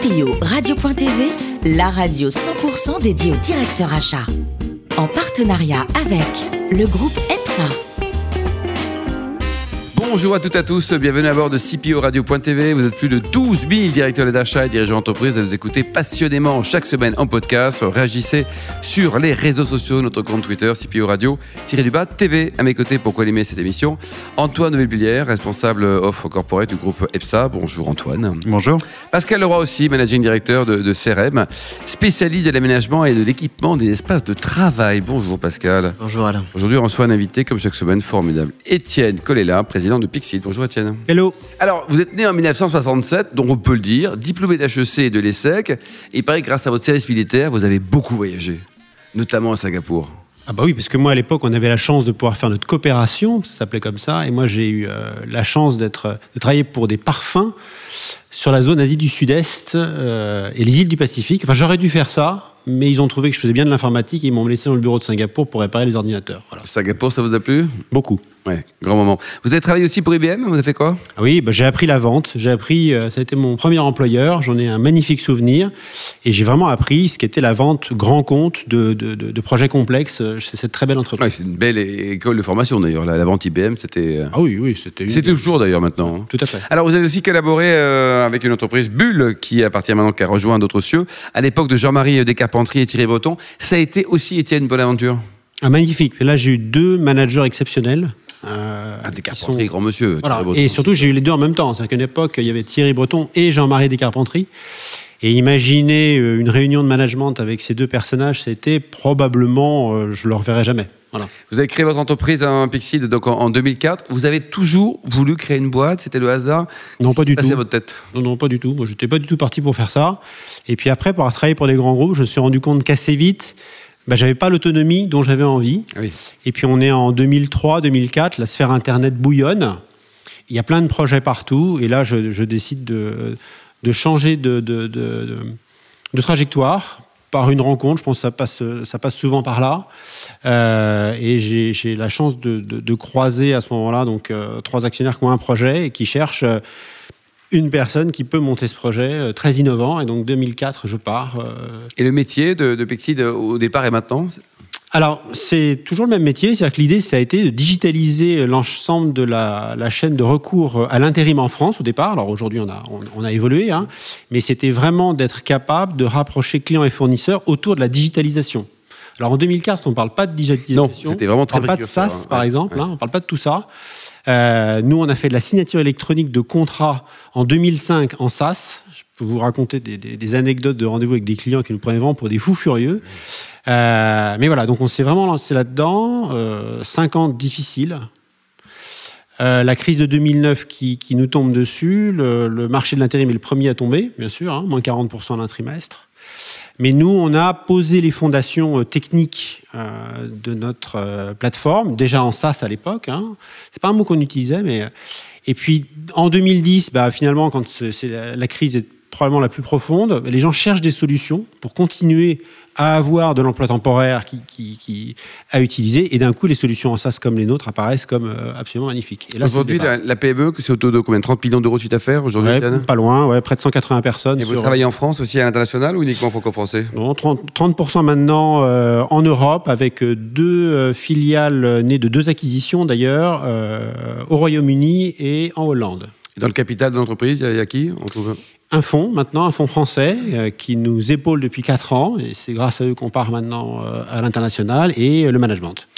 CPO Radio.tv, la radio 100% dédiée au directeur achat. En partenariat avec le groupe EPSA. Bonjour à toutes et à tous, bienvenue à bord de CPO Radio.tv. Vous êtes plus de 12 000 directeurs d'achat et dirigeants d'entreprise à nous écouter passionnément chaque semaine en podcast. Réagissez sur les réseaux sociaux, notre compte Twitter, CPO Radio, tiré du bas TV. À mes côtés, pour co-animer cette émission, Antoine Nouvelle-Billière, responsable offre corporate du groupe EPSA. Bonjour Antoine. Bonjour. Pascal Leroy aussi, managing directeur de, de CRM, spécialiste de l'aménagement et de l'équipement des espaces de travail. Bonjour Pascal. Bonjour Alain. Aujourd'hui, on reçoit un invité, comme chaque semaine, formidable. Étienne Colella, président de Pixit. Bonjour Étienne. Hello. Alors, vous êtes né en 1967, donc on peut le dire, diplômé d'HEC et de l'ESSEC. Et il paraît que grâce à votre service militaire, vous avez beaucoup voyagé, notamment à Singapour. Ah bah oui, parce que moi à l'époque, on avait la chance de pouvoir faire notre coopération, ça s'appelait comme ça, et moi j'ai eu euh, la chance d'être, de travailler pour des parfums sur la zone Asie du Sud-Est euh, et les îles du Pacifique. Enfin, j'aurais dû faire ça, mais ils ont trouvé que je faisais bien de l'informatique et ils m'ont laissé dans le bureau de Singapour pour réparer les ordinateurs. Voilà. Singapour, ça vous a plu? Beaucoup. Ouais, grand moment. Vous avez travaillé aussi pour IBM Vous avez fait quoi? Ah oui, bah, j'ai appris la vente. J'ai appris, euh, ça a été mon premier employeur. J'en ai un magnifique souvenir. Et j'ai vraiment appris ce qu'était la vente grand compte de, de, de, de projets complexes chez cette très belle entreprise. ouais, C'est une belle école de formation d'ailleurs. La, la vente IBM, c'était. euh, Ah oui, oui, c'était. une- C'est toujours d'ailleurs maintenant. hein. Tout à fait. Alors, vous avez aussi collaboré euh, avec une entreprise Bulle qui appartient maintenant, qui a rejoint d'autres cieux. À l'époque de Jean-Marie Et Thierry Breton, ça a été aussi Étienne Bonaventure. Ah, magnifique. Là, j'ai eu deux managers exceptionnels. euh, Ah, qui Descarpentries, sont- grand monsieur. Voilà. Breton. Et surtout, j'ai eu les deux en même temps. C'est-à-dire qu'à une époque, il y avait Thierry Breton et Jean-Marie Descarpentries. Et imaginez euh, une réunion de management avec ces deux personnages, c'était probablement, euh, je ne le reverrai jamais. Voilà. Vous avez créé votre entreprise en Pixid donc en, en 2004. Vous avez toujours voulu créer une boîte C'était le hasard? Non, pas du tout. votre tête? Non, non, pas du tout. Moi, j'étais pas du tout parti pour faire ça. Et puis après, pour avoir travaillé pour des grands groupes, je me suis rendu compte qu'assez vite, bah, j'avais pas l'autonomie dont j'avais envie. Oui. Et puis on est en 2003-2004, la sphère Internet bouillonne. Il y a plein de projets partout. Et là, je, je décide de, de changer de, de, de- de- de trajectoire par une rencontre. Je pense que ça passe, ça passe souvent par là. Euh, et j'ai la chance de, de- croiser à ce moment-là donc, euh, trois actionnaires qui ont un projet et qui cherchent euh, une personne qui peut monter ce projet très innovant. Et donc 2004, je pars. Et le métier de, de Pixid euh, au départ et maintenant alors, c'est toujours le même métier. C'est-à-dire que l'idée, ça a été de digitaliser l'ensemble de la, la chaîne de recours à l'intérim en France au départ. Alors aujourd'hui, on a, on, on a évolué, hein. mais c'était vraiment d'être capable de rapprocher clients et fournisseurs autour de la digitalisation. Alors en 2004, on ne parle pas de digitalisation. Non, c'était vraiment très On ne parle pas de SaaS, hein. par Ouais, exemple. ouais. hein, on ne parle pas de tout ça. Euh, nous, on a fait de la signature électronique de contrats en 2005 en SaaS. Je peux vous raconter des, anecdotes de rendez-vous avec des clients qui nous prenaient vraiment pour des fous furieux. Euh, mais voilà, donc on s'est vraiment lancé là-dedans. Euh, cinq ans difficiles. Euh, la crise de 2009 qui, nous tombe dessus. Le, marché de l'intérim est le premier à tomber, bien sûr, hein, moins 40% d'un trimestre. Mais nous, on a posé les fondations techniques de notre plateforme, déjà en SaaS à l'époque. Hein. C'est pas un mot qu'on utilisait, mais et puis en 2010, bah, finalement, quand la crise est probablement la plus profonde, les gens cherchent des solutions pour continuer à avoir de l'emploi temporaire qui, qui, qui à utiliser. Et d'un coup, les solutions en SaaS comme les nôtres apparaissent comme euh, absolument magnifiques. Aujourd'hui, la, la PME, que c'est autour de combien 30 millions d'euros de chiffre d'affaires aujourd'hui, Ouais, pas loin, ouais, près de 180 personnes. Et vous travaillez en France aussi à l'international ou uniquement franco-français? Non, 30%, 30% maintenant euh, en Europe, avec euh, deux filiales nées de deux acquisitions d'ailleurs, euh, au Royaume-Uni et en Hollande. Dans le capital de l'entreprise, il y a- il y, a qui on trouve... Un fonds maintenant, un fonds français euh, qui nous épaule depuis 4 ans, et c'est grâce à eux qu'on part maintenant euh, à l'international, et euh, le management.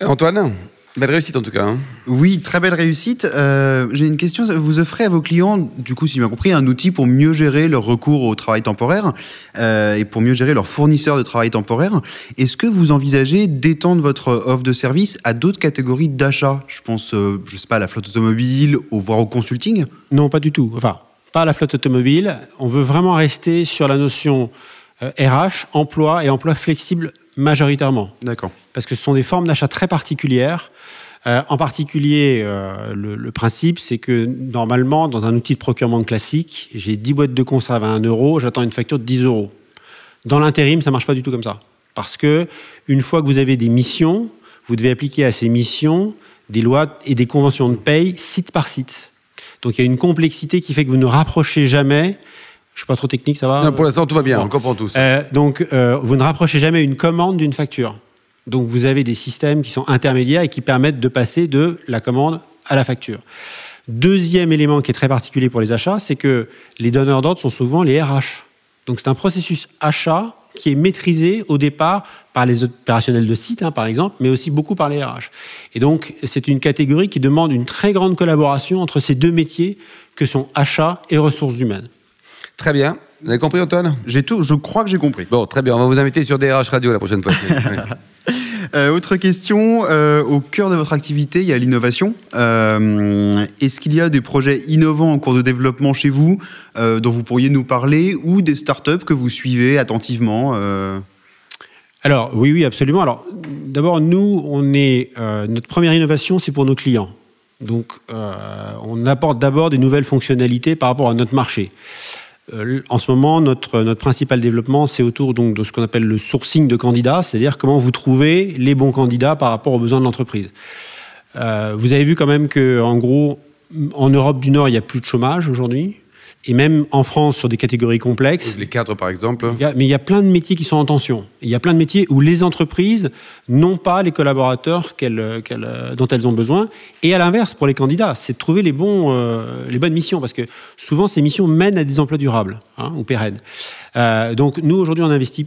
Antoine, belle réussite en tout cas. hein. Oui, très belle réussite. Euh, J'ai une question. Vous offrez à vos clients, du coup, si j'ai bien compris, un outil pour mieux gérer leur recours au travail temporaire euh, et pour mieux gérer leurs fournisseurs de travail temporaire. Est-ce que vous envisagez d'étendre votre offre de service à d'autres catégories d'achats Je pense, euh, je sais pas, à la flotte automobile, ou voire au consulting? Non, pas du tout. Enfin, pas la flotte automobile. On veut vraiment rester sur la notion euh, RH, emploi et emploi flexible majoritairement. D'accord. parce que ce sont des formes d'achat très particulières. Euh, en particulier, euh, le, le principe, c'est que normalement, dans un outil de procurement classique, j'ai 10 boîtes de conserve à 1 euro, j'attends une facture de 10 euros. Dans l'intérim, ça marche pas du tout comme ça. Parce que une fois que vous avez des missions, vous devez appliquer à ces missions des lois et des conventions de paye site par site. Donc il y a une complexité qui fait que vous ne rapprochez jamais Je suis pas trop technique, ça va Non, pour l'instant, tout va bien, Bon. on comprend tous. Euh, donc, euh, vous ne rapprochez jamais une commande d'une facture. Donc, vous avez des systèmes qui sont intermédiaires et qui permettent de passer de la commande à la facture. Deuxième élément qui est très particulier pour les achats, c'est que les donneurs d'ordre sont souvent les RH. Donc, c'est un processus achat qui est maîtrisé au départ par les opérationnels de site, hein, par exemple, mais aussi beaucoup par les RH. Et donc, c'est une catégorie qui demande une très grande collaboration entre ces deux métiers que sont achat et ressources humaines. Très bien. Vous avez compris, Antoine? J'ai tout, je crois que j'ai compris. Bon, très bien. On va vous inviter sur DRH Radio la prochaine fois. Euh, autre question, euh, au cœur de votre activité, il y a l'innovation. Euh, Est-ce qu'il y a des projets innovants en cours de développement chez vous dont vous pourriez nous parler ou des startups que vous suivez attentivement Alors, oui, oui, absolument. Alors, d'abord, nous, on est, notre première innovation, c'est pour nos clients. Donc, on apporte d'abord des nouvelles fonctionnalités par rapport à notre marché. Euh, en ce moment, notre, principal développement, c'est autour donc, de ce qu'on appelle le sourcing de candidats, c'est-à-dire comment vous trouvez les bons candidats par rapport aux besoins de l'entreprise. Euh, vous avez vu quand même que, en gros, en Europe du Nord, il n'y a plus de chômage aujourd'hui. Et même en France, sur des catégories complexes, Les cadres, par exemple. il y a- mais il y a plein de métiers qui sont en tension. Il y a plein de métiers où les entreprises n'ont pas les collaborateurs dont elles ont besoin. Et à l'inverse, pour les candidats, c'est de trouver les, bons, euh, les bonnes missions, parce que souvent ces missions mènent à des emplois durables hein, ou pérennes. Euh, donc nous, aujourd'hui, on investit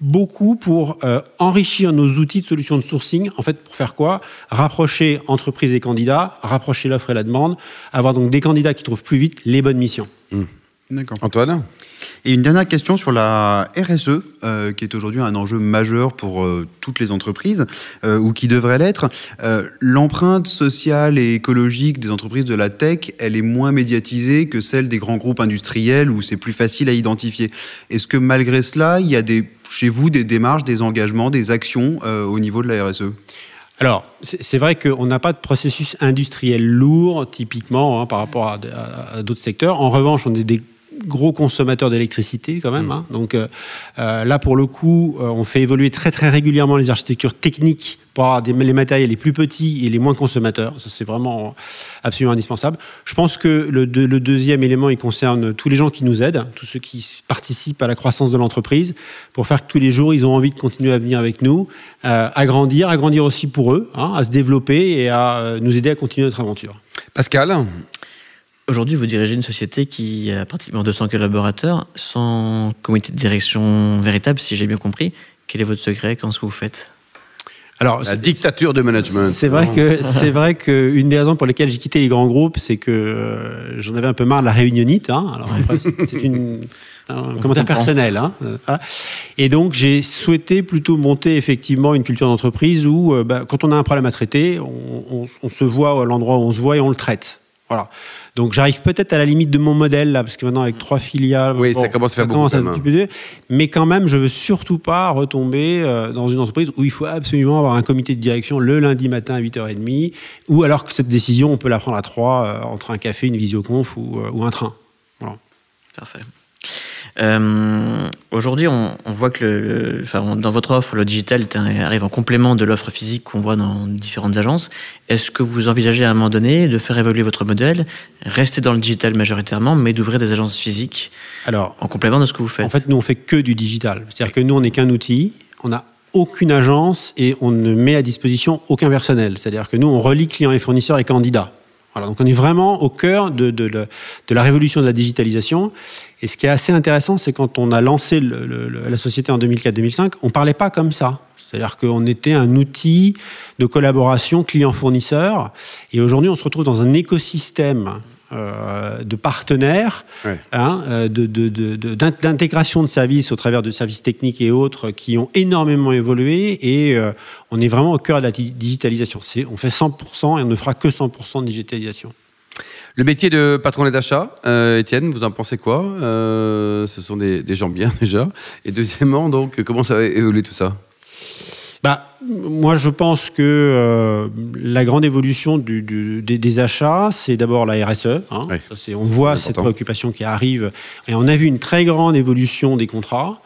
beaucoup pour euh, enrichir nos outils de solutions de sourcing. En fait, pour faire quoi? Rapprocher entreprises et candidats, rapprocher l'offre et la demande, avoir donc des candidats qui trouvent plus vite les bonnes missions. D'accord. Antoine Et une dernière question sur la RSE, euh, qui est aujourd'hui un enjeu majeur pour euh, toutes les entreprises, euh, ou qui devrait l'être. Euh, L'empreinte sociale et écologique des entreprises de la tech, elle est moins médiatisée que celle des grands groupes industriels, où c'est plus facile à identifier. Est-ce que malgré cela, il y a des, chez vous des démarches, des engagements, des actions euh, au niveau de la RSE Alors, c'est vrai qu'on n'a pas de processus industriel lourd, typiquement, hein, par rapport à, à- à d'autres secteurs. En revanche, on est des gros consommateurs d'électricité quand même. hein. Donc euh, euh, là, pour le coup, euh, on fait évoluer très très régulièrement les architectures techniques pour avoir des, les matériels les plus petits et les moins consommateurs. Ça, c'est vraiment absolument indispensable. Je pense que le, deux- le deuxième élément, il concerne tous les gens qui nous aident, tous ceux qui participent à la croissance de l'entreprise, pour faire que tous les jours, ils ont envie de continuer à venir avec nous, euh, à grandir, à grandir aussi pour eux, hein, à se développer et à nous aider à continuer notre aventure. Pascal? Aujourd'hui, vous dirigez une société qui a pratiquement 200 collaborateurs, sans comité de direction véritable, si j'ai bien compris. Quel est votre secret Comment est-ce que vous faites? Alors, La dictature de management. C'est vrai que c'est vrai que une des raisons pour lesquelles j'ai quitté les grands groupes, c'est que euh, j'en avais un peu marre de la réunionnite. hein. Alors c'est une un commentaire personnel. hein. Et donc j'ai souhaité plutôt monter effectivement une culture d'entreprise où, euh, bah, quand on a un problème à traiter, on, on- on se voit à l'endroit où on se voit et on le traite. Voilà. Donc j'arrive peut-être à la limite de mon modèle là, parce que maintenant avec trois filiales, Oui, ça commence à faire beaucoup, commence quand même. un petit peu dur. Mais quand même, je veux surtout pas retomber euh, dans une entreprise où il faut absolument avoir un comité de direction le lundi matin à 8h30, ou alors que cette décision, on peut la prendre à trois euh, entre un café, une visioconf ou, euh, ou un train. Voilà. Parfait. Euh, Aujourd'hui, on, on voit que le, le- enfin, on- dans votre offre, le digital un- arrive en complément de l'offre physique qu'on voit dans différentes agences. Est-ce que vous envisagez à un moment donné de faire évoluer votre modèle, rester dans le digital majoritairement, mais d'ouvrir des agences physiques Alors, en complément de ce que vous faites? en fait, nous, on fait que du digital. C'est-à-dire que nous, on n'est qu'un outil, on n'a aucune agence et on ne met à disposition aucun personnel. C'est-à-dire que nous, on relie clients et fournisseurs et candidats. Donc on est vraiment au cœur de, la révolution de la digitalisation. Et ce qui est assez intéressant, c'est quand on a lancé la société en 2004-2005, on parlait pas comme ça. C'est-à-dire qu'on était un outil de collaboration client-fournisseur. Et aujourd'hui, on se retrouve dans un écosystème euh, de partenaires, Ouais. hein, euh, de- de- de- de- d'in- d'intégration de services au travers de services techniques et autres qui ont énormément évolué. Et euh, on est vraiment au cœur de la di- digitalisation. On fait 100% et on ne fera que 100% de digitalisation. Le métier de patron et d'achat, euh, Étienne, vous en pensez quoi? Ce sont des, des gens bien déjà. Et deuxièmement, donc, comment ça va évoluer tout ça? Bah, moi, je pense que euh, la grande évolution du- du- des, des achats, c'est d'abord la RSE. hein. Oui. Ça, c'est- on voit cette préoccupation qui arrive. Et on a vu une très grande évolution des contrats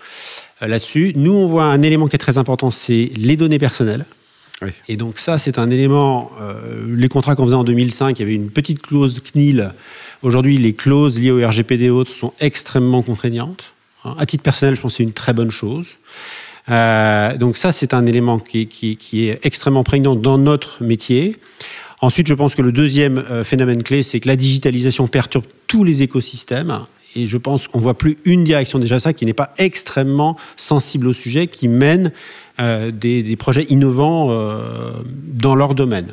euh, là-dessus. Nous, on voit un élément qui est très important, c'est les données personnelles. Oui. Et donc ça, c'est un élément, euh, les contrats qu'on faisait en 2005, il y avait une petite clause CNIL Aujourd'hui, les clauses liées au RGPD et autres sont extrêmement contraignantes. Hein. À titre personnel, je pense que c'est une très bonne chose. Euh, donc ça, c'est un élément qui, qui- qui est extrêmement prégnant dans notre métier. Ensuite, je pense que le deuxième euh, phénomène clé, c'est que la digitalisation perturbe tous les écosystèmes. Et je pense qu'on voit plus une direction déjà ça qui n'est pas extrêmement sensible au sujet, qui mène euh, des, des projets innovants euh, dans leur domaine.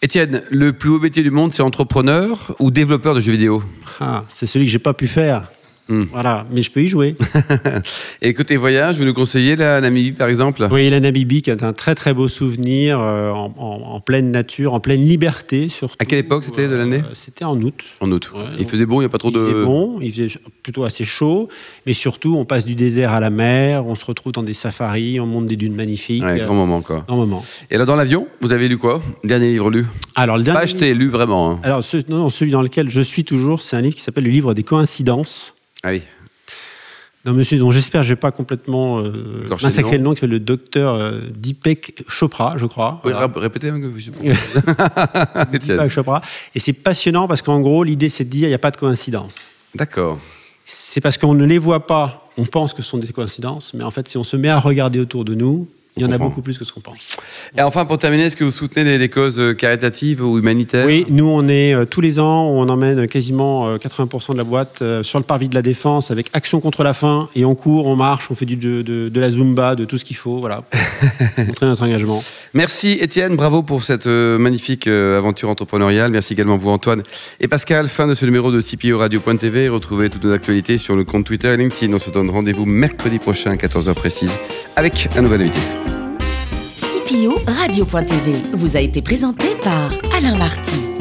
Étienne, le plus beau métier du monde, c'est entrepreneur ou développeur de jeux vidéo? Ah, c'est celui que j'ai pas pu faire. Hmm. Voilà, mais je peux y jouer. Et côté voyage, vous nous conseillez la Namibie par exemple? Oui, la Namibie qui est un très très beau souvenir euh, en, en- en pleine nature, en pleine liberté surtout. À quelle époque c'était de l'année? Euh, C'était en août. En août. Ouais, il donc, faisait bon, il n'y a pas trop il de. faisait bon, il faisait plutôt assez chaud, mais surtout on passe du désert à la mer, on se retrouve dans des safaris, on monte des dunes magnifiques. Ouais, grand moment quoi. Grand moment. Et là dans l'avion, vous avez lu quoi? Dernier livre lu? Alors le dernier Pas acheté, lu vraiment. hein. Alors, ce- non, non, celui dans lequel je suis toujours, c'est un livre qui s'appelle Le livre des coïncidences Ah oui. d'un monsieur dont j'espère que je vais pas complètement euh, massacrer le nom, qui s'appelle le docteur euh, Deepak Chopra, je crois. Oui, Voilà. répétez. hein, que je-. Deepak Chopra. Et c'est passionnant parce qu'en gros, l'idée, c'est de dire il n'y a pas de coïncidence. D'accord. C'est parce qu'on ne les voit pas, on pense que ce sont des coïncidences, mais en fait, si on se met à regarder autour de nous, il y en a beaucoup plus que ce qu'on pense. Et enfin, pour terminer, est-ce que vous soutenez les, causes euh, caritatives ou humanitaires Oui, nous, on est euh, tous les ans, on emmène quasiment euh, 80% de la boîte euh, sur le parvis de la Défense avec Action contre la faim et on court, on marche, on fait du, de, de- de la zumba, de tout ce qu'il faut, voilà, montrer notre engagement. Merci Étienne, bravo pour cette euh, magnifique euh, aventure entrepreneuriale. Merci également vous Antoine et Pascal. Fin de ce numéro de CPO Radio.tv. Retrouvez toutes nos actualités sur le compte Twitter et LinkedIn. On se donne rendez-vous mercredi prochain à 14h précise avec un nouvel invité. CPO Radio.tv vous a été présenté par Alain Marty.